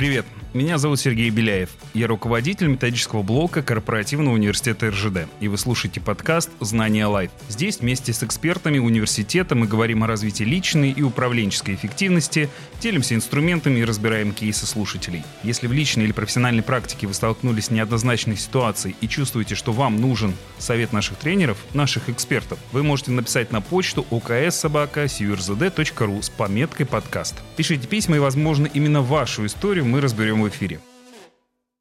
Привет, меня зовут Сергей Беляев. Я руководитель методического блока Корпоративного университета РЖД. И вы слушаете подкаст «Знания Live». Здесь вместе с экспертами университета мы говорим о развитии личной и управленческой эффективности, делимся инструментами и разбираем кейсы слушателей. Если в личной или профессиональной практике вы столкнулись с неоднозначной ситуацией и чувствуете, что вам нужен совет наших тренеров, наших экспертов, вы можете написать на почту okssobaka.surзд.ру с пометкой «Подкаст». Пишите письма и, возможно, именно вашу историю мы разберем в эфире.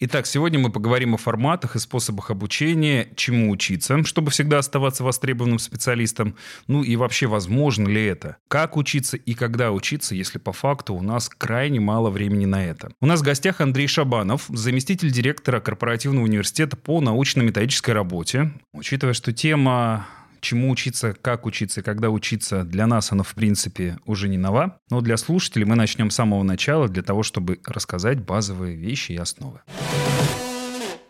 Итак, сегодня мы поговорим о форматах и способах обучения, чему учиться, чтобы всегда оставаться востребованным специалистом, ну и вообще возможно ли это, как учиться и когда учиться, если по факту у нас крайне мало времени на это. У нас в гостях Андрей Шабанов, заместитель директора Корпоративного университета по научно-методической работе. Учитывая, что тема чему учиться, как учиться когда учиться, для нас оно, в принципе, уже не нова. Но для слушателей мы начнем с самого начала для того, чтобы рассказать базовые вещи и основы.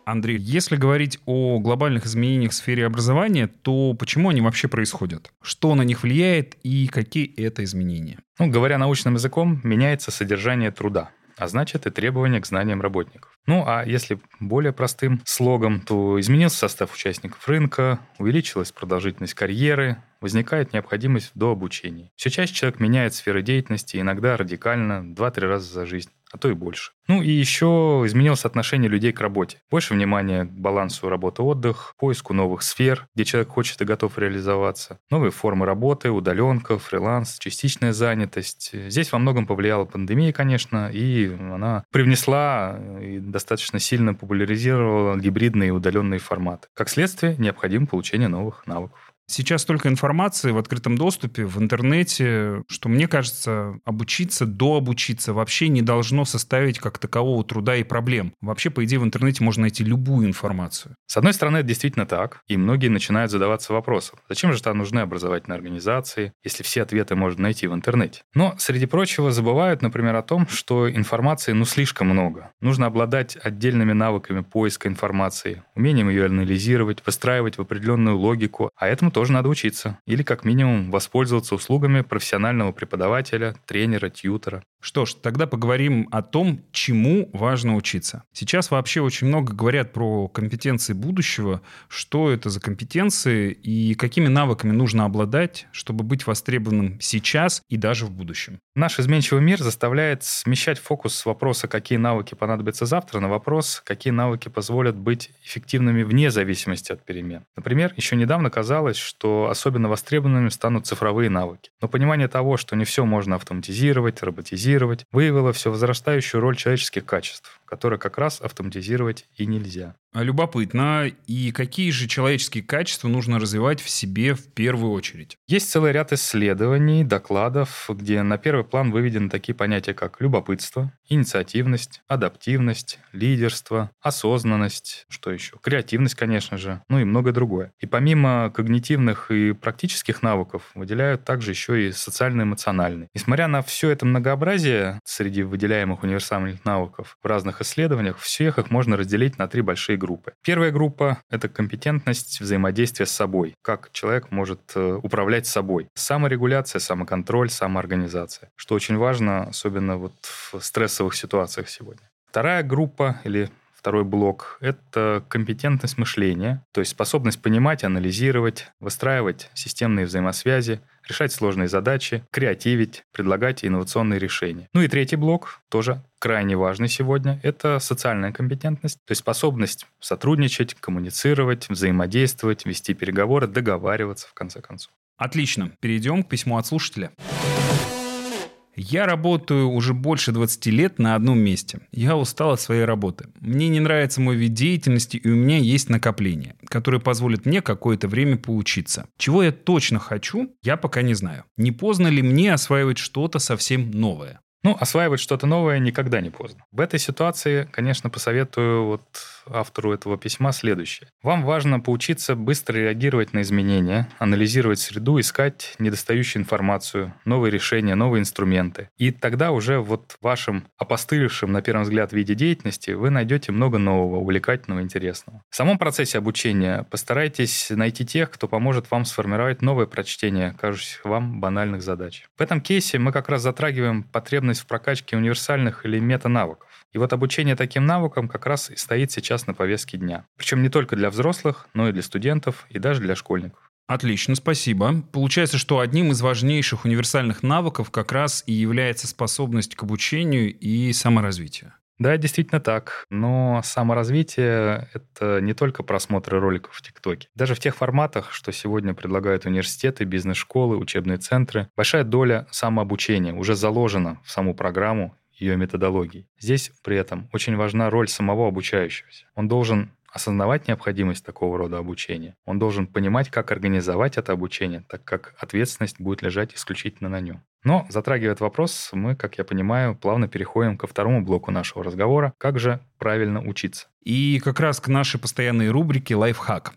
Андрей, если говорить о глобальных изменениях в сфере образования, то почему они вообще происходят? Что на них влияет и какие это изменения? Ну, говоря научным языком, меняется содержание труда а значит и требования к знаниям работников. Ну а если более простым слогом, то изменился состав участников рынка, увеличилась продолжительность карьеры, возникает необходимость в дообучении. Все чаще человек меняет сферы деятельности, иногда радикально, 2-3 раза за жизнь а то и больше. Ну и еще изменилось отношение людей к работе. Больше внимания к балансу работа-отдых, поиску новых сфер, где человек хочет и готов реализоваться. Новые формы работы, удаленка, фриланс, частичная занятость. Здесь во многом повлияла пандемия, конечно, и она привнесла и достаточно сильно популяризировала гибридные и удаленные форматы. Как следствие, необходимо получение новых навыков. Сейчас столько информации в открытом доступе, в интернете, что, мне кажется, обучиться, дообучиться вообще не должно составить как такового труда и проблем. Вообще, по идее, в интернете можно найти любую информацию. С одной стороны, это действительно так, и многие начинают задаваться вопросом, зачем же там нужны образовательные организации, если все ответы можно найти в интернете. Но, среди прочего, забывают, например, о том, что информации ну слишком много. Нужно обладать отдельными навыками поиска информации, умением ее анализировать, выстраивать в определенную логику, а этому тоже надо учиться. Или как минимум воспользоваться услугами профессионального преподавателя, тренера, тьютера. Что ж, тогда поговорим о том, чему важно учиться. Сейчас вообще очень много говорят про компетенции будущего. Что это за компетенции и какими навыками нужно обладать, чтобы быть востребованным сейчас и даже в будущем? Наш изменчивый мир заставляет смещать фокус с вопроса, какие навыки понадобятся завтра, на вопрос, какие навыки позволят быть эффективными вне зависимости от перемен. Например, еще недавно казалось, что особенно востребованными станут цифровые навыки. Но понимание того, что не все можно автоматизировать, роботизировать, выявила все возрастающую роль человеческих качеств, которые как раз автоматизировать и нельзя. А любопытно. И какие же человеческие качества нужно развивать в себе в первую очередь? Есть целый ряд исследований, докладов, где на первый план выведены такие понятия, как любопытство, инициативность, адаптивность, лидерство, осознанность, что еще? Креативность, конечно же, ну и многое другое. И помимо когнитивных и практических навыков выделяют также еще и социально-эмоциональный. Несмотря на все это многообразие среди выделяемых универсальных навыков в разных исследованиях, всех их можно разделить на три большие группы. Первая группа — это компетентность взаимодействия с собой. Как человек может э, управлять собой. Саморегуляция, самоконтроль, самоорганизация. Что очень важно, особенно вот в стрессовых ситуациях сегодня. Вторая группа или Второй блок — это компетентность мышления, то есть способность понимать, анализировать, выстраивать системные взаимосвязи, решать сложные задачи, креативить, предлагать инновационные решения. Ну и третий блок, тоже крайне важный сегодня, это социальная компетентность, то есть способность сотрудничать, коммуницировать, взаимодействовать, вести переговоры, договариваться в конце концов. Отлично. Перейдем к письму от слушателя. Я работаю уже больше 20 лет на одном месте. Я устал от своей работы. Мне не нравится мой вид деятельности, и у меня есть накопление, которое позволит мне какое-то время поучиться. Чего я точно хочу, я пока не знаю. Не поздно ли мне осваивать что-то совсем новое? Ну, осваивать что-то новое никогда не поздно. В этой ситуации, конечно, посоветую вот автору этого письма следующее. Вам важно поучиться быстро реагировать на изменения, анализировать среду, искать недостающую информацию, новые решения, новые инструменты. И тогда уже вот в вашем опостылевшем, на первый взгляд, виде деятельности вы найдете много нового, увлекательного, интересного. В самом процессе обучения постарайтесь найти тех, кто поможет вам сформировать новое прочтение, кажущихся вам банальных задач. В этом кейсе мы как раз затрагиваем потребность в прокачке универсальных или мета-навыков. И вот обучение таким навыкам как раз и стоит сейчас на повестке дня. Причем не только для взрослых, но и для студентов, и даже для школьников. Отлично, спасибо. Получается, что одним из важнейших универсальных навыков как раз и является способность к обучению и саморазвитию. Да, действительно так. Но саморазвитие — это не только просмотры роликов в ТикТоке. Даже в тех форматах, что сегодня предлагают университеты, бизнес-школы, учебные центры, большая доля самообучения уже заложена в саму программу ее методологии. Здесь при этом очень важна роль самого обучающегося. Он должен осознавать необходимость такого рода обучения. Он должен понимать, как организовать это обучение, так как ответственность будет лежать исключительно на нем. Но, затрагивая этот вопрос, мы, как я понимаю, плавно переходим ко второму блоку нашего разговора, как же правильно учиться. И как раз к нашей постоянной рубрике «Лайфхак».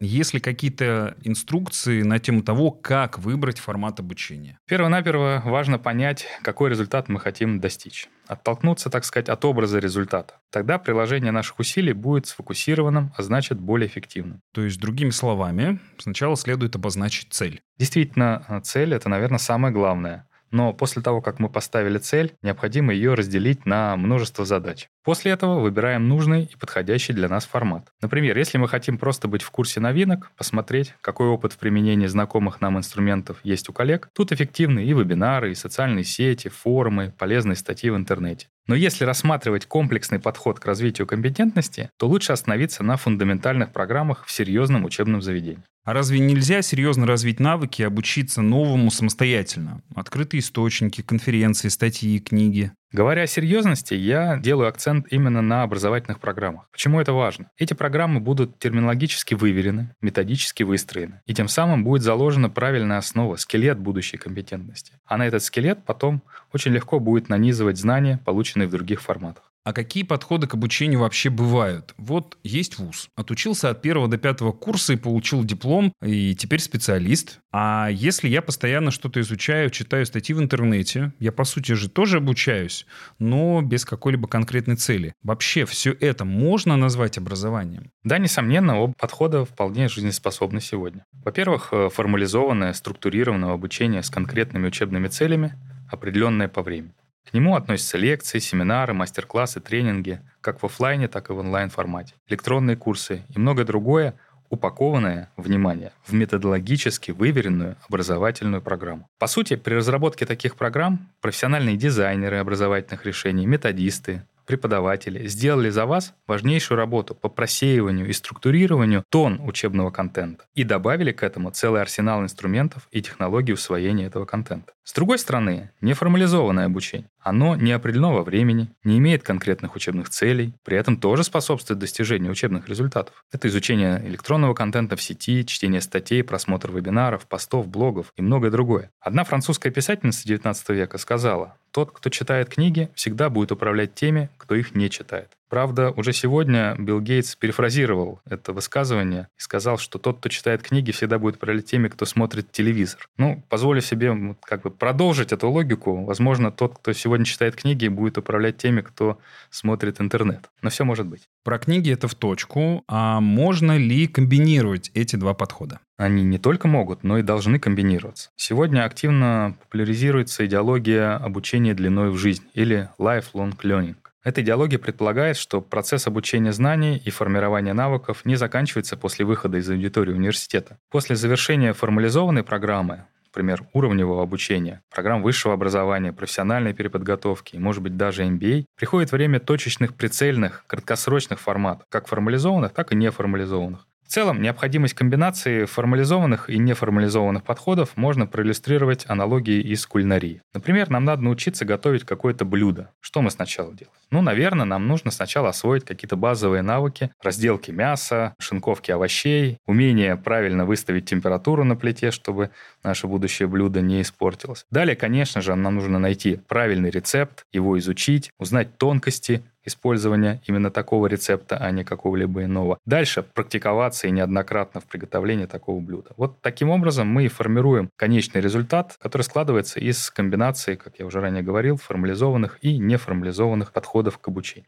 Есть ли какие-то инструкции на тему того, как выбрать формат обучения? Первонаперво важно понять, какой результат мы хотим достичь. Оттолкнуться, так сказать, от образа результата. Тогда приложение наших усилий будет сфокусированным, а значит более эффективным. То есть, другими словами, сначала следует обозначить цель. Действительно, цель — это, наверное, самое главное. Но после того, как мы поставили цель, необходимо ее разделить на множество задач. После этого выбираем нужный и подходящий для нас формат. Например, если мы хотим просто быть в курсе новинок, посмотреть, какой опыт в применении знакомых нам инструментов есть у коллег, тут эффективны и вебинары, и социальные сети, форумы, полезные статьи в интернете. Но если рассматривать комплексный подход к развитию компетентности, то лучше остановиться на фундаментальных программах в серьезном учебном заведении. А разве нельзя серьезно развить навыки и обучиться новому самостоятельно? Открытые источники, конференции, статьи, книги. Говоря о серьезности, я делаю акцент именно на образовательных программах. Почему это важно? Эти программы будут терминологически выверены, методически выстроены, и тем самым будет заложена правильная основа, скелет будущей компетентности. А на этот скелет потом очень легко будет нанизывать знания, полученные в других форматах. А какие подходы к обучению вообще бывают? Вот есть вуз. Отучился от первого до пятого курса и получил диплом, и теперь специалист. А если я постоянно что-то изучаю, читаю статьи в интернете, я, по сути же, тоже обучаюсь, но без какой-либо конкретной цели. Вообще все это можно назвать образованием? Да, несомненно, оба подхода вполне жизнеспособны сегодня. Во-первых, э, формализованное, структурированное обучение с конкретными учебными целями, определенное по времени. К нему относятся лекции, семинары, мастер-классы, тренинги, как в офлайне, так и в онлайн-формате, электронные курсы и многое другое, упакованное, внимание, в методологически выверенную образовательную программу. По сути, при разработке таких программ профессиональные дизайнеры образовательных решений, методисты, преподаватели сделали за вас важнейшую работу по просеиванию и структурированию тон учебного контента и добавили к этому целый арсенал инструментов и технологий усвоения этого контента. С другой стороны, неформализованное обучение. Оно не определено во времени, не имеет конкретных учебных целей, при этом тоже способствует достижению учебных результатов. Это изучение электронного контента в сети, чтение статей, просмотр вебинаров, постов, блогов и многое другое. Одна французская писательница XIX века сказала, тот, кто читает книги, всегда будет управлять теми, кто их не читает. Правда, уже сегодня Билл Гейтс перефразировал это высказывание и сказал, что тот, кто читает книги, всегда будет управлять теми, кто смотрит телевизор. Ну, позволю себе как бы продолжить эту логику. Возможно, тот, кто сегодня читает книги, будет управлять теми, кто смотрит интернет. Но все может быть. Про книги это в точку. А можно ли комбинировать эти два подхода? Они не только могут, но и должны комбинироваться. Сегодня активно популяризируется идеология обучения длиной в жизнь или lifelong learning. Эта идеология предполагает, что процесс обучения знаний и формирования навыков не заканчивается после выхода из аудитории университета. После завершения формализованной программы, например, уровневого обучения, программ высшего образования, профессиональной переподготовки, может быть, даже MBA, приходит время точечных, прицельных, краткосрочных форматов, как формализованных, так и неформализованных. Целом, необходимость комбинации формализованных и неформализованных подходов можно проиллюстрировать аналогией из кулинарии. Например, нам надо научиться готовить какое-то блюдо. Что мы сначала делаем? Ну, наверное, нам нужно сначала освоить какие-то базовые навыки разделки мяса, шинковки овощей, умение правильно выставить температуру на плите, чтобы наше будущее блюдо не испортилось. Далее, конечно же, нам нужно найти правильный рецепт, его изучить, узнать тонкости, использования именно такого рецепта, а не какого-либо иного. Дальше практиковаться и неоднократно в приготовлении такого блюда. Вот таким образом мы формируем конечный результат, который складывается из комбинации, как я уже ранее говорил, формализованных и неформализованных подходов к обучению.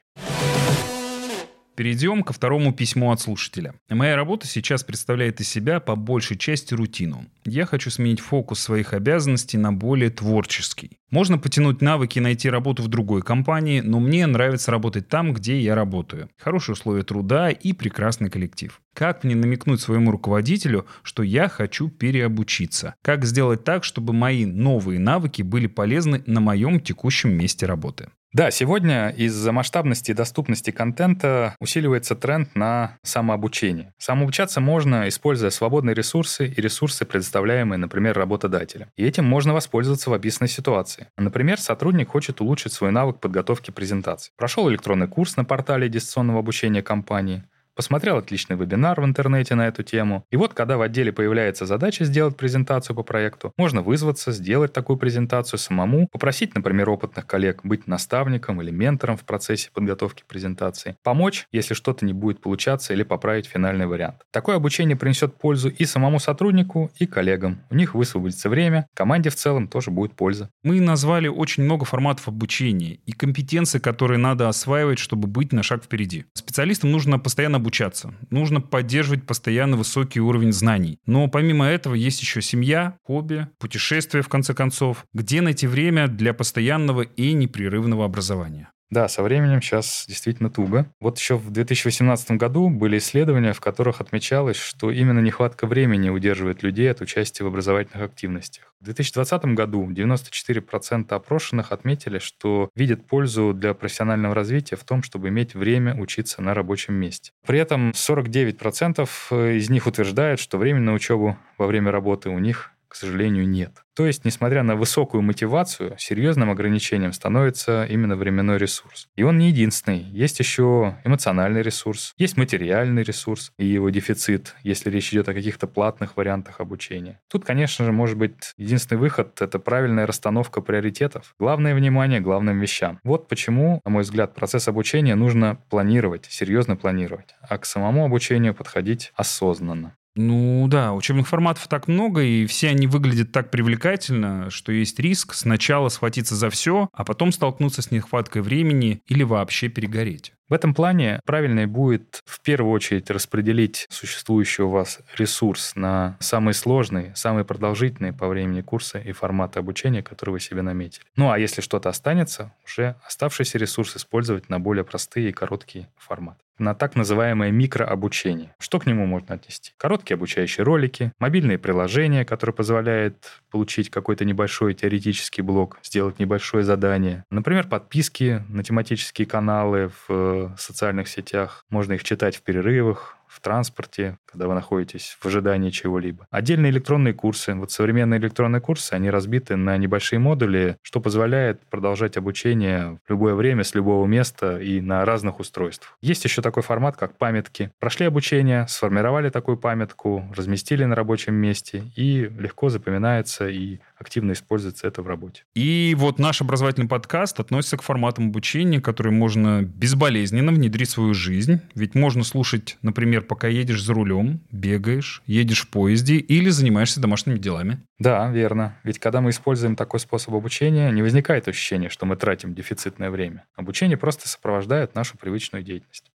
Перейдем ко второму письму от слушателя. Моя работа сейчас представляет из себя по большей части рутину. Я хочу сменить фокус своих обязанностей на более творческий. Можно потянуть навыки и найти работу в другой компании, но мне нравится работать там, где я работаю. Хорошие условия труда и прекрасный коллектив. Как мне намекнуть своему руководителю, что я хочу переобучиться? Как сделать так, чтобы мои новые навыки были полезны на моем текущем месте работы? Да, сегодня из-за масштабности и доступности контента усиливается тренд на самообучение. Самообучаться можно, используя свободные ресурсы и ресурсы, предоставляемые, например, работодателем. И этим можно воспользоваться в описанной ситуации. Например, сотрудник хочет улучшить свой навык подготовки презентации. Прошел электронный курс на портале дистанционного обучения компании – посмотрел отличный вебинар в интернете на эту тему. И вот, когда в отделе появляется задача сделать презентацию по проекту, можно вызваться, сделать такую презентацию самому, попросить, например, опытных коллег быть наставником или ментором в процессе подготовки презентации, помочь, если что-то не будет получаться или поправить финальный вариант. Такое обучение принесет пользу и самому сотруднику, и коллегам. У них высвободится время, команде в целом тоже будет польза. Мы назвали очень много форматов обучения и компетенции, которые надо осваивать, чтобы быть на шаг впереди. Специалистам нужно постоянно обучаться. Нужно поддерживать постоянно высокий уровень знаний. Но помимо этого есть еще семья, хобби, путешествия, в конце концов. Где найти время для постоянного и непрерывного образования? Да, со временем сейчас действительно туго. Вот еще в 2018 году были исследования, в которых отмечалось, что именно нехватка времени удерживает людей от участия в образовательных активностях. В 2020 году 94% опрошенных отметили, что видят пользу для профессионального развития в том, чтобы иметь время учиться на рабочем месте. При этом 49% из них утверждают, что времени на учебу во время работы у них к сожалению, нет. То есть, несмотря на высокую мотивацию, серьезным ограничением становится именно временной ресурс. И он не единственный. Есть еще эмоциональный ресурс, есть материальный ресурс и его дефицит, если речь идет о каких-то платных вариантах обучения. Тут, конечно же, может быть единственный выход — это правильная расстановка приоритетов. Главное внимание главным вещам. Вот почему, на мой взгляд, процесс обучения нужно планировать, серьезно планировать, а к самому обучению подходить осознанно. Ну да, учебных форматов так много, и все они выглядят так привлекательно, что есть риск сначала схватиться за все, а потом столкнуться с нехваткой времени или вообще перегореть. В этом плане правильнее будет в первую очередь распределить существующий у вас ресурс на самые сложные, самые продолжительные по времени курсы и форматы обучения, которые вы себе наметили. Ну а если что-то останется, уже оставшийся ресурс использовать на более простые и короткие форматы на так называемое микрообучение. Что к нему можно отнести? Короткие обучающие ролики, мобильные приложения, которые позволяют получить какой-то небольшой теоретический блок, сделать небольшое задание. Например, подписки на тематические каналы в социальных сетях. Можно их читать в перерывах, в транспорте, когда вы находитесь в ожидании чего-либо. Отдельные электронные курсы. Вот современные электронные курсы, они разбиты на небольшие модули, что позволяет продолжать обучение в любое время, с любого места и на разных устройствах. Есть еще такой формат, как памятки. Прошли обучение, сформировали такую памятку, разместили на рабочем месте и легко запоминается и активно используется это в работе. И вот наш образовательный подкаст относится к форматам обучения, которые можно безболезненно внедрить в свою жизнь. Ведь можно слушать, например, пока едешь за рулем, бегаешь, едешь в поезде или занимаешься домашними делами. Да, верно. Ведь когда мы используем такой способ обучения, не возникает ощущения, что мы тратим дефицитное время. Обучение просто сопровождает нашу привычную деятельность.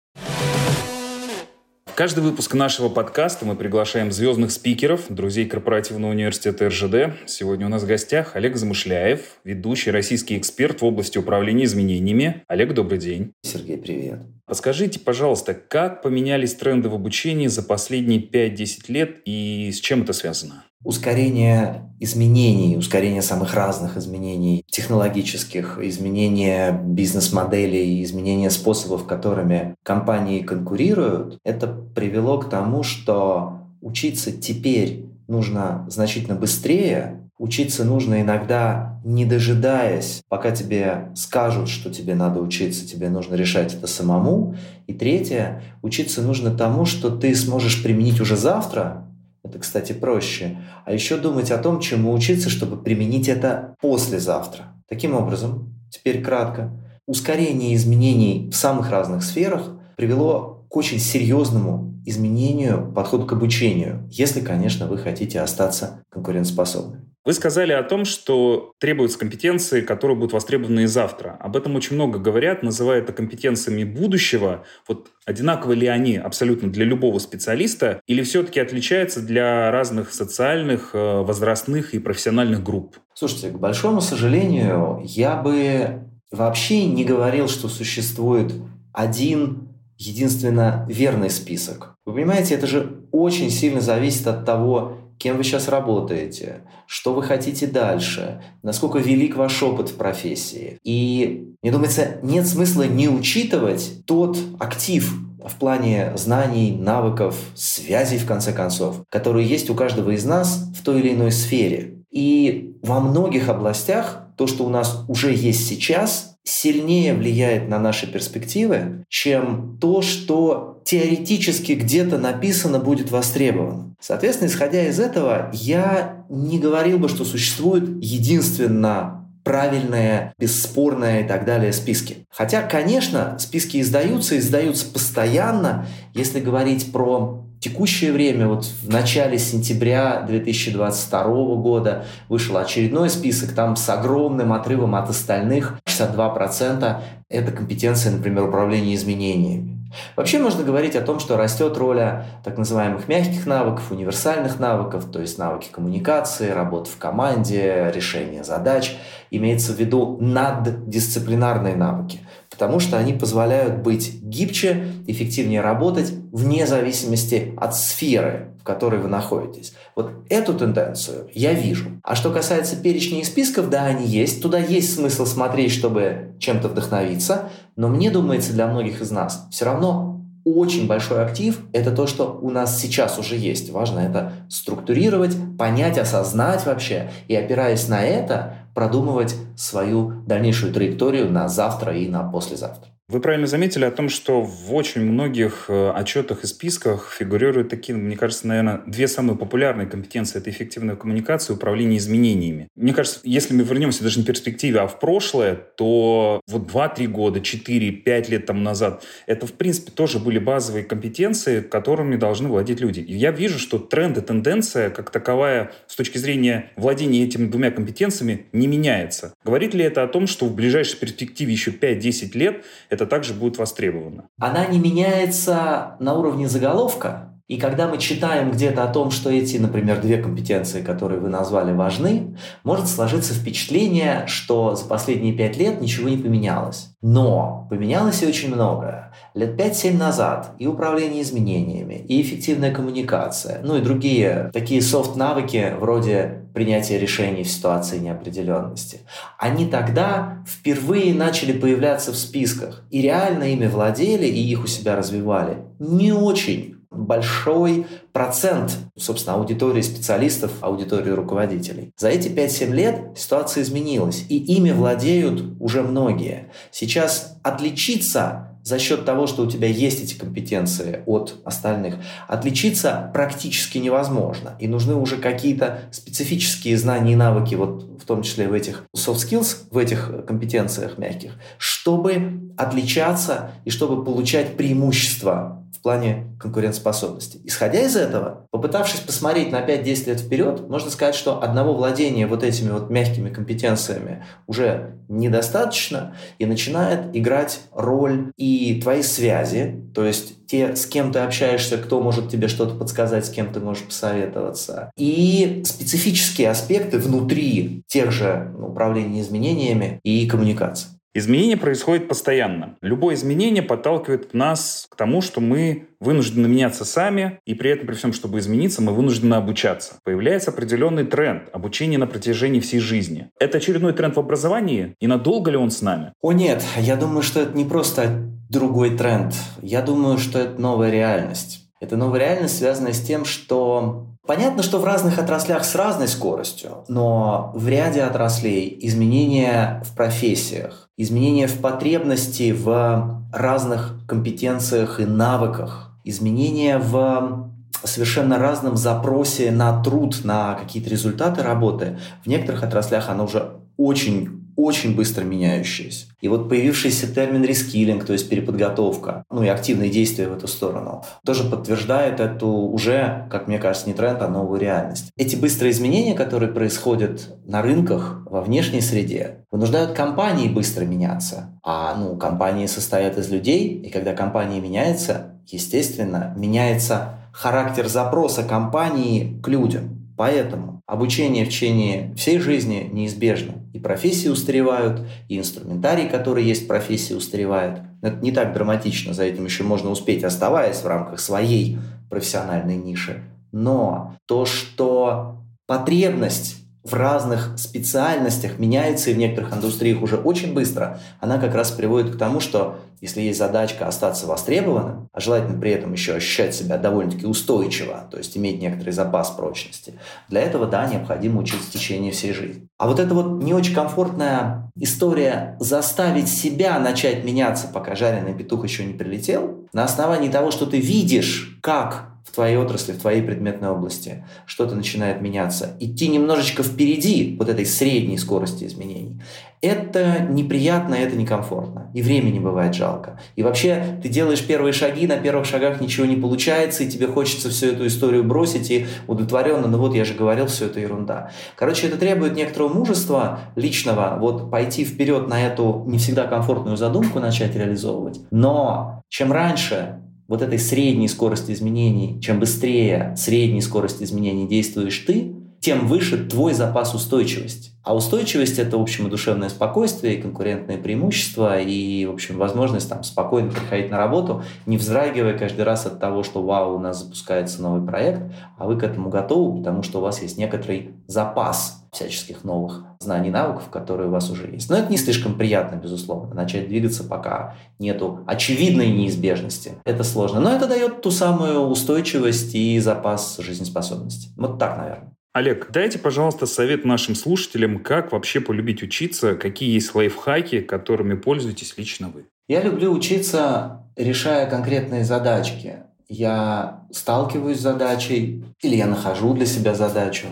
Каждый выпуск нашего подкаста мы приглашаем звездных спикеров, друзей корпоративного университета РЖД. Сегодня у нас в гостях Олег Замышляев, ведущий российский эксперт в области управления изменениями. Олег, добрый день. Сергей, привет. Расскажите, пожалуйста, как поменялись тренды в обучении за последние 5-10 лет и с чем это связано? Ускорение изменений, ускорение самых разных изменений технологических, изменение бизнес-моделей, изменение способов, которыми компании конкурируют, это привело к тому, что учиться теперь нужно значительно быстрее, учиться нужно иногда не дожидаясь, пока тебе скажут, что тебе надо учиться, тебе нужно решать это самому. И третье, учиться нужно тому, что ты сможешь применить уже завтра, это, кстати, проще. А еще думать о том, чему учиться, чтобы применить это послезавтра. Таким образом, теперь кратко, ускорение изменений в самых разных сферах привело к очень серьезному изменению подхода к обучению, если, конечно, вы хотите остаться конкурентоспособными. Вы сказали о том, что требуются компетенции, которые будут востребованы и завтра. Об этом очень много говорят, называют это компетенциями будущего. Вот одинаковы ли они абсолютно для любого специалиста или все-таки отличаются для разных социальных, э, возрастных и профессиональных групп? Слушайте, к большому сожалению, я бы вообще не говорил, что существует один единственно верный список. Вы понимаете, это же очень сильно зависит от того, кем вы сейчас работаете, что вы хотите дальше, насколько велик ваш опыт в профессии. И, мне думается, нет смысла не учитывать тот актив в плане знаний, навыков, связей, в конце концов, которые есть у каждого из нас в той или иной сфере. И во многих областях то, что у нас уже есть сейчас, сильнее влияет на наши перспективы, чем то, что теоретически где-то написано будет востребовано. Соответственно, исходя из этого, я не говорил бы, что существует единственно правильные, бесспорные и так далее списки. Хотя, конечно, списки издаются, издаются постоянно. Если говорить про текущее время, вот в начале сентября 2022 года вышел очередной список, там с огромным отрывом от остальных, 62% это компетенция, например, управления изменениями. Вообще можно говорить о том, что растет роль так называемых мягких навыков, универсальных навыков, то есть навыки коммуникации, работы в команде, решения задач. Имеется в виду наддисциплинарные навыки – потому что они позволяют быть гибче, эффективнее работать вне зависимости от сферы, в которой вы находитесь. Вот эту тенденцию я вижу. А что касается перечней и списков, да, они есть. Туда есть смысл смотреть, чтобы чем-то вдохновиться. Но мне думается, для многих из нас все равно очень большой актив – это то, что у нас сейчас уже есть. Важно это структурировать, понять, осознать вообще. И опираясь на это, продумывать свою дальнейшую траекторию на завтра и на послезавтра. Вы правильно заметили о том, что в очень многих э, отчетах и списках фигурируют такие, мне кажется, наверное, две самые популярные компетенции. Это эффективная коммуникация и управление изменениями. Мне кажется, если мы вернемся даже не в перспективе, а в прошлое, то вот 2-3 года, 4-5 лет тому назад, это, в принципе, тоже были базовые компетенции, которыми должны владеть люди. И я вижу, что тренд и тенденция, как таковая, с точки зрения владения этими двумя компетенциями, не меняется. Говорит ли это о том, что в ближайшей перспективе еще 5-10 лет это это также будет востребовано. Она не меняется на уровне заголовка, и когда мы читаем где-то о том, что эти, например, две компетенции, которые вы назвали, важны, может сложиться впечатление, что за последние пять лет ничего не поменялось. Но поменялось и очень многое. Лет 5-7 назад и управление изменениями, и эффективная коммуникация, ну и другие такие софт-навыки вроде принятия решений в ситуации неопределенности, они тогда впервые начали появляться в списках и реально ими владели и их у себя развивали не очень большой процент, собственно, аудитории специалистов, аудитории руководителей. За эти 5-7 лет ситуация изменилась, и ими владеют уже многие. Сейчас отличиться за счет того, что у тебя есть эти компетенции от остальных, отличиться практически невозможно. И нужны уже какие-то специфические знания и навыки, вот в том числе в этих soft skills, в этих компетенциях мягких, чтобы отличаться и чтобы получать преимущества в плане конкурентоспособности. Исходя из этого, попытавшись посмотреть на 5-10 лет вперед, можно сказать, что одного владения вот этими вот мягкими компетенциями уже недостаточно, и начинает играть роль и твои связи, то есть те, с кем ты общаешься, кто может тебе что-то подсказать, с кем ты можешь посоветоваться, и специфические аспекты внутри тех же ну, управления изменениями и коммуникации. Изменение происходит постоянно. Любое изменение подталкивает нас к тому, что мы вынуждены меняться сами, и при этом, при всем, чтобы измениться, мы вынуждены обучаться. Появляется определенный тренд – обучение на протяжении всей жизни. Это очередной тренд в образовании, и надолго ли он с нами? О нет, я думаю, что это не просто другой тренд. Я думаю, что это новая реальность. Это новая реальность, связанная с тем, что Понятно, что в разных отраслях с разной скоростью, но в ряде отраслей изменения в профессиях, изменения в потребности в разных компетенциях и навыках, изменения в совершенно разном запросе на труд, на какие-то результаты работы, в некоторых отраслях оно уже очень очень быстро меняющиеся. И вот появившийся термин рескилинг, то есть переподготовка, ну и активные действия в эту сторону, тоже подтверждает эту уже, как мне кажется, не тренд, а новую реальность. Эти быстрые изменения, которые происходят на рынках, во внешней среде, вынуждают компании быстро меняться. А ну, компании состоят из людей, и когда компания меняется, естественно, меняется характер запроса компании к людям. Поэтому обучение в течение всей жизни неизбежно. И профессии устаревают, и инструментарий, который есть в профессии, устаревает. Это не так драматично, за этим еще можно успеть, оставаясь в рамках своей профессиональной ниши. Но то, что потребность в разных специальностях меняется и в некоторых индустриях уже очень быстро, она как раз приводит к тому, что если есть задачка остаться востребованным, а желательно при этом еще ощущать себя довольно-таки устойчиво, то есть иметь некоторый запас прочности, для этого, да, необходимо учиться в течение всей жизни. А вот эта вот не очень комфортная история заставить себя начать меняться, пока жареный петух еще не прилетел, на основании того, что ты видишь, как в твоей отрасли, в твоей предметной области что-то начинает меняться, идти немножечко впереди вот этой средней скорости изменений, это неприятно, это некомфортно. И времени бывает жалко. И вообще ты делаешь первые шаги, на первых шагах ничего не получается, и тебе хочется всю эту историю бросить и удовлетворенно, ну вот я же говорил, все это ерунда. Короче, это требует некоторого мужества личного, вот пойти вперед на эту не всегда комфортную задумку начать реализовывать. Но чем раньше вот этой средней скорости изменений, чем быстрее средней скорости изменений действуешь ты, тем выше твой запас устойчивости. А устойчивость – это, в общем, и душевное спокойствие, и конкурентное преимущество, и, в общем, возможность там спокойно приходить на работу, не вздрагивая каждый раз от того, что, вау, у нас запускается новый проект, а вы к этому готовы, потому что у вас есть некоторый запас всяческих новых знаний и навыков, которые у вас уже есть. Но это не слишком приятно, безусловно, начать двигаться, пока нету очевидной неизбежности. Это сложно, но это дает ту самую устойчивость и запас жизнеспособности. Вот так, наверное. Олег, дайте, пожалуйста, совет нашим слушателям, как вообще полюбить учиться, какие есть лайфхаки, которыми пользуетесь лично вы. Я люблю учиться, решая конкретные задачки. Я сталкиваюсь с задачей или я нахожу для себя задачу,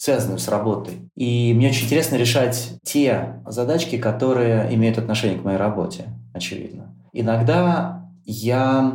связанную с работой. И мне очень интересно решать те задачки, которые имеют отношение к моей работе, очевидно. Иногда я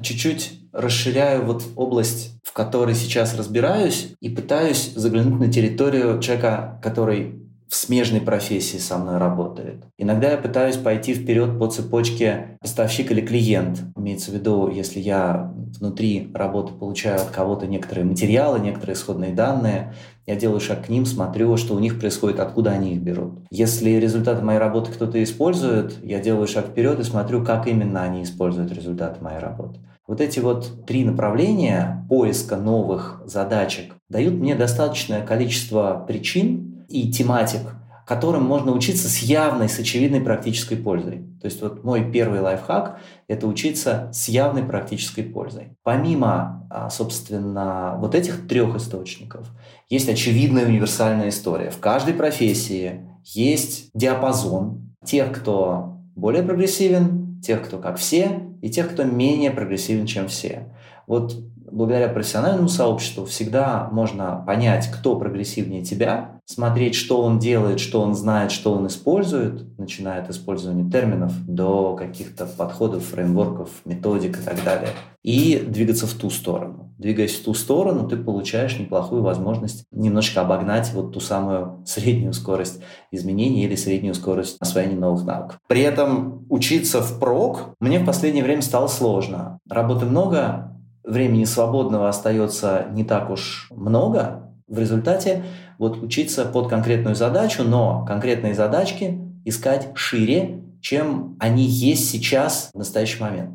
чуть-чуть расширяю вот область, в которой сейчас разбираюсь, и пытаюсь заглянуть на территорию человека, который в смежной профессии со мной работает. Иногда я пытаюсь пойти вперед по цепочке поставщик или клиент. Имеется в виду, если я внутри работы получаю от кого-то некоторые материалы, некоторые исходные данные, я делаю шаг к ним, смотрю, что у них происходит, откуда они их берут. Если результаты моей работы кто-то использует, я делаю шаг вперед и смотрю, как именно они используют результаты моей работы. Вот эти вот три направления поиска новых задачек дают мне достаточное количество причин и тематик, которым можно учиться с явной, с очевидной практической пользой. То есть вот мой первый лайфхак – это учиться с явной практической пользой. Помимо, а, собственно, вот этих трех источников, есть очевидная универсальная история. В каждой профессии есть диапазон тех, кто более прогрессивен, тех, кто как все, и тех, кто менее прогрессивен, чем все. Вот благодаря профессиональному сообществу всегда можно понять, кто прогрессивнее тебя, смотреть, что он делает, что он знает, что он использует, начиная от использования терминов до каких-то подходов, фреймворков, методик и так далее, и двигаться в ту сторону. Двигаясь в ту сторону, ты получаешь неплохую возможность немножко обогнать вот ту самую среднюю скорость изменений или среднюю скорость освоения новых навыков. При этом учиться в прок мне в последнее время стало сложно. Работы много, времени свободного остается не так уж много, в результате вот учиться под конкретную задачу, но конкретные задачки искать шире, чем они есть сейчас в настоящий момент.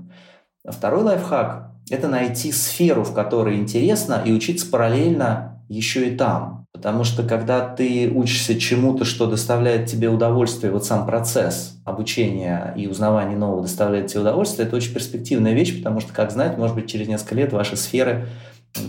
Второй лайфхак – это найти сферу, в которой интересно, и учиться параллельно еще и там. Потому что когда ты учишься чему-то, что доставляет тебе удовольствие, вот сам процесс обучения и узнавания нового доставляет тебе удовольствие, это очень перспективная вещь, потому что, как знать, может быть, через несколько лет ваши сферы,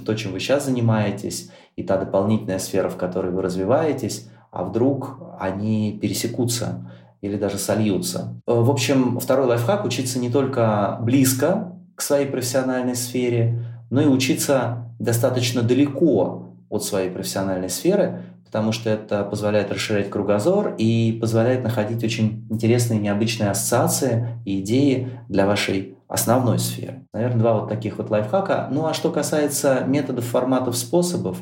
то, чем вы сейчас занимаетесь, и та дополнительная сфера, в которой вы развиваетесь, а вдруг они пересекутся или даже сольются. В общем, второй лайфхак – учиться не только близко к своей профессиональной сфере, но и учиться достаточно далеко от своей профессиональной сферы, потому что это позволяет расширять кругозор и позволяет находить очень интересные, необычные ассоциации и идеи для вашей основной сферы. Наверное, два вот таких вот лайфхака. Ну а что касается методов, форматов, способов,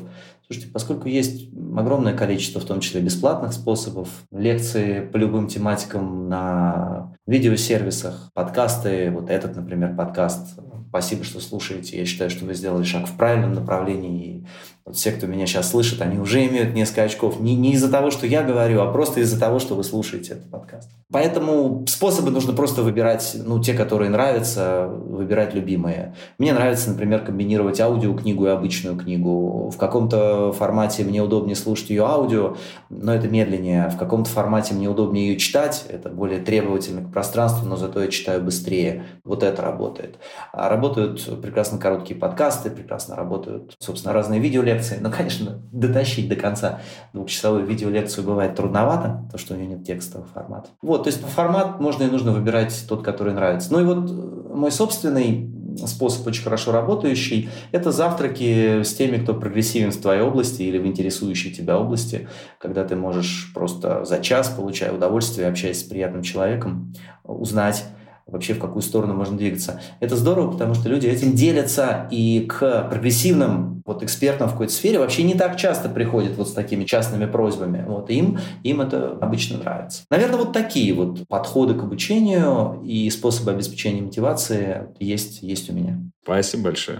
Слушайте, поскольку есть огромное количество, в том числе бесплатных способов, лекции по любым тематикам на видеосервисах, подкасты, вот этот, например, подкаст, спасибо, что слушаете, я считаю, что вы сделали шаг в правильном направлении, и все, кто меня сейчас слышит, они уже имеют несколько очков. Не, не из-за того, что я говорю, а просто из-за того, что вы слушаете этот подкаст. Поэтому способы нужно просто выбирать, ну, те, которые нравятся, выбирать любимые. Мне нравится, например, комбинировать аудиокнигу и обычную книгу. В каком-то формате мне удобнее слушать ее аудио, но это медленнее. В каком-то формате мне удобнее ее читать, это более требовательно к пространству, но зато я читаю быстрее. Вот это работает. А работают прекрасно короткие подкасты, прекрасно работают, собственно, разные видеолекции, видеолекции. Но, конечно, дотащить до конца двухчасовую видеолекцию бывает трудновато, потому что у нее нет текстового формата. Вот, то есть формат можно и нужно выбирать тот, который нравится. Ну и вот э, мой собственный способ очень хорошо работающий – это завтраки с теми, кто прогрессивен в твоей области или в интересующей тебя области, когда ты можешь просто за час, получая удовольствие, общаясь с приятным человеком, узнать, вообще в какую сторону можно двигаться. Это здорово, потому что люди этим делятся, и к прогрессивным вот экспертам в какой-то сфере вообще не так часто приходят вот с такими частными просьбами. Вот им, им это обычно нравится. Наверное, вот такие вот подходы к обучению и способы обеспечения мотивации есть, есть у меня. Спасибо большое.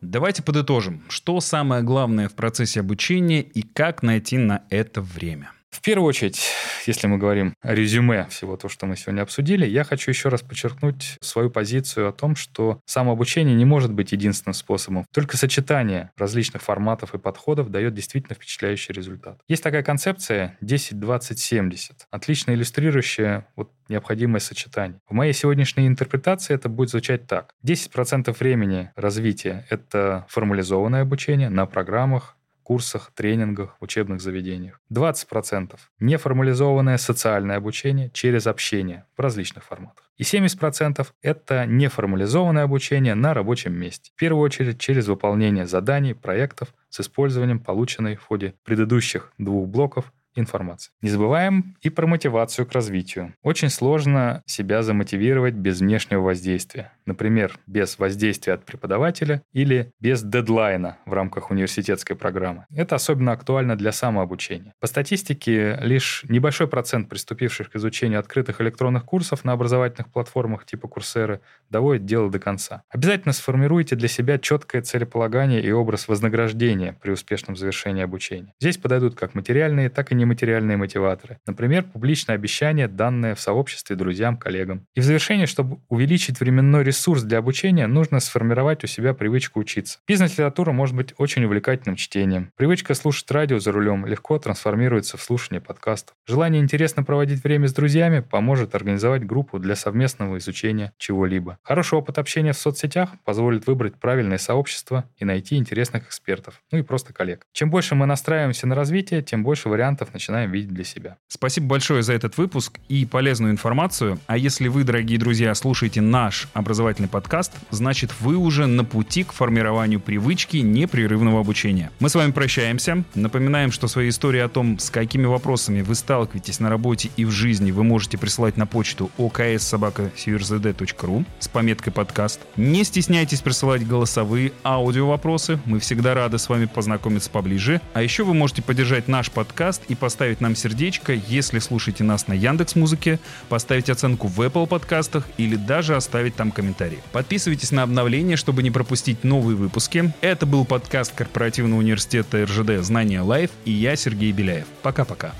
Давайте подытожим, что самое главное в процессе обучения и как найти на это время. В первую очередь, если мы говорим о резюме всего того, что мы сегодня обсудили, я хочу еще раз подчеркнуть свою позицию о том, что самообучение не может быть единственным способом. Только сочетание различных форматов и подходов дает действительно впечатляющий результат. Есть такая концепция 10-20-70, отлично иллюстрирующая вот необходимое сочетание. В моей сегодняшней интерпретации это будет звучать так. 10% времени развития — это формализованное обучение на программах, курсах, тренингах, учебных заведениях. 20% – неформализованное социальное обучение через общение в различных форматах. И 70% – это неформализованное обучение на рабочем месте. В первую очередь через выполнение заданий, проектов с использованием полученной в ходе предыдущих двух блоков информации. Не забываем и про мотивацию к развитию. Очень сложно себя замотивировать без внешнего воздействия. Например, без воздействия от преподавателя или без дедлайна в рамках университетской программы. Это особенно актуально для самообучения. По статистике, лишь небольшой процент приступивших к изучению открытых электронных курсов на образовательных платформах типа Курсеры доводит дело до конца. Обязательно сформируйте для себя четкое целеполагание и образ вознаграждения при успешном завершении обучения. Здесь подойдут как материальные, так и нематериальные мотиваторы. Например, публичное обещание, данное в сообществе друзьям, коллегам. И в завершение, чтобы увеличить временной ресурс для обучения, нужно сформировать у себя привычку учиться. Бизнес-литература может быть очень увлекательным чтением. Привычка слушать радио за рулем легко трансформируется в слушание подкастов. Желание интересно проводить время с друзьями поможет организовать группу для совместного изучения чего-либо. Хороший опыт общения в соцсетях позволит выбрать правильное сообщество и найти интересных экспертов, ну и просто коллег. Чем больше мы настраиваемся на развитие, тем больше вариантов начинаем видеть для себя. Спасибо большое за этот выпуск и полезную информацию. А если вы, дорогие друзья, слушаете наш образовательный подкаст, значит вы уже на пути к формированию привычки непрерывного обучения. Мы с вами прощаемся. Напоминаем, что свои истории о том, с какими вопросами вы сталкиваетесь на работе и в жизни, вы можете присылать на почту okssobaka.crzd.ru с пометкой подкаст. Не стесняйтесь присылать голосовые аудио вопросы. Мы всегда рады с вами познакомиться поближе. А еще вы можете поддержать наш подкаст и поставить нам сердечко, если слушаете нас на Яндекс Музыке, поставить оценку в Apple подкастах или даже оставить там комментарий. Подписывайтесь на обновления, чтобы не пропустить новые выпуски. Это был подкаст корпоративного университета РЖД «Знания Live» и я, Сергей Беляев. Пока-пока.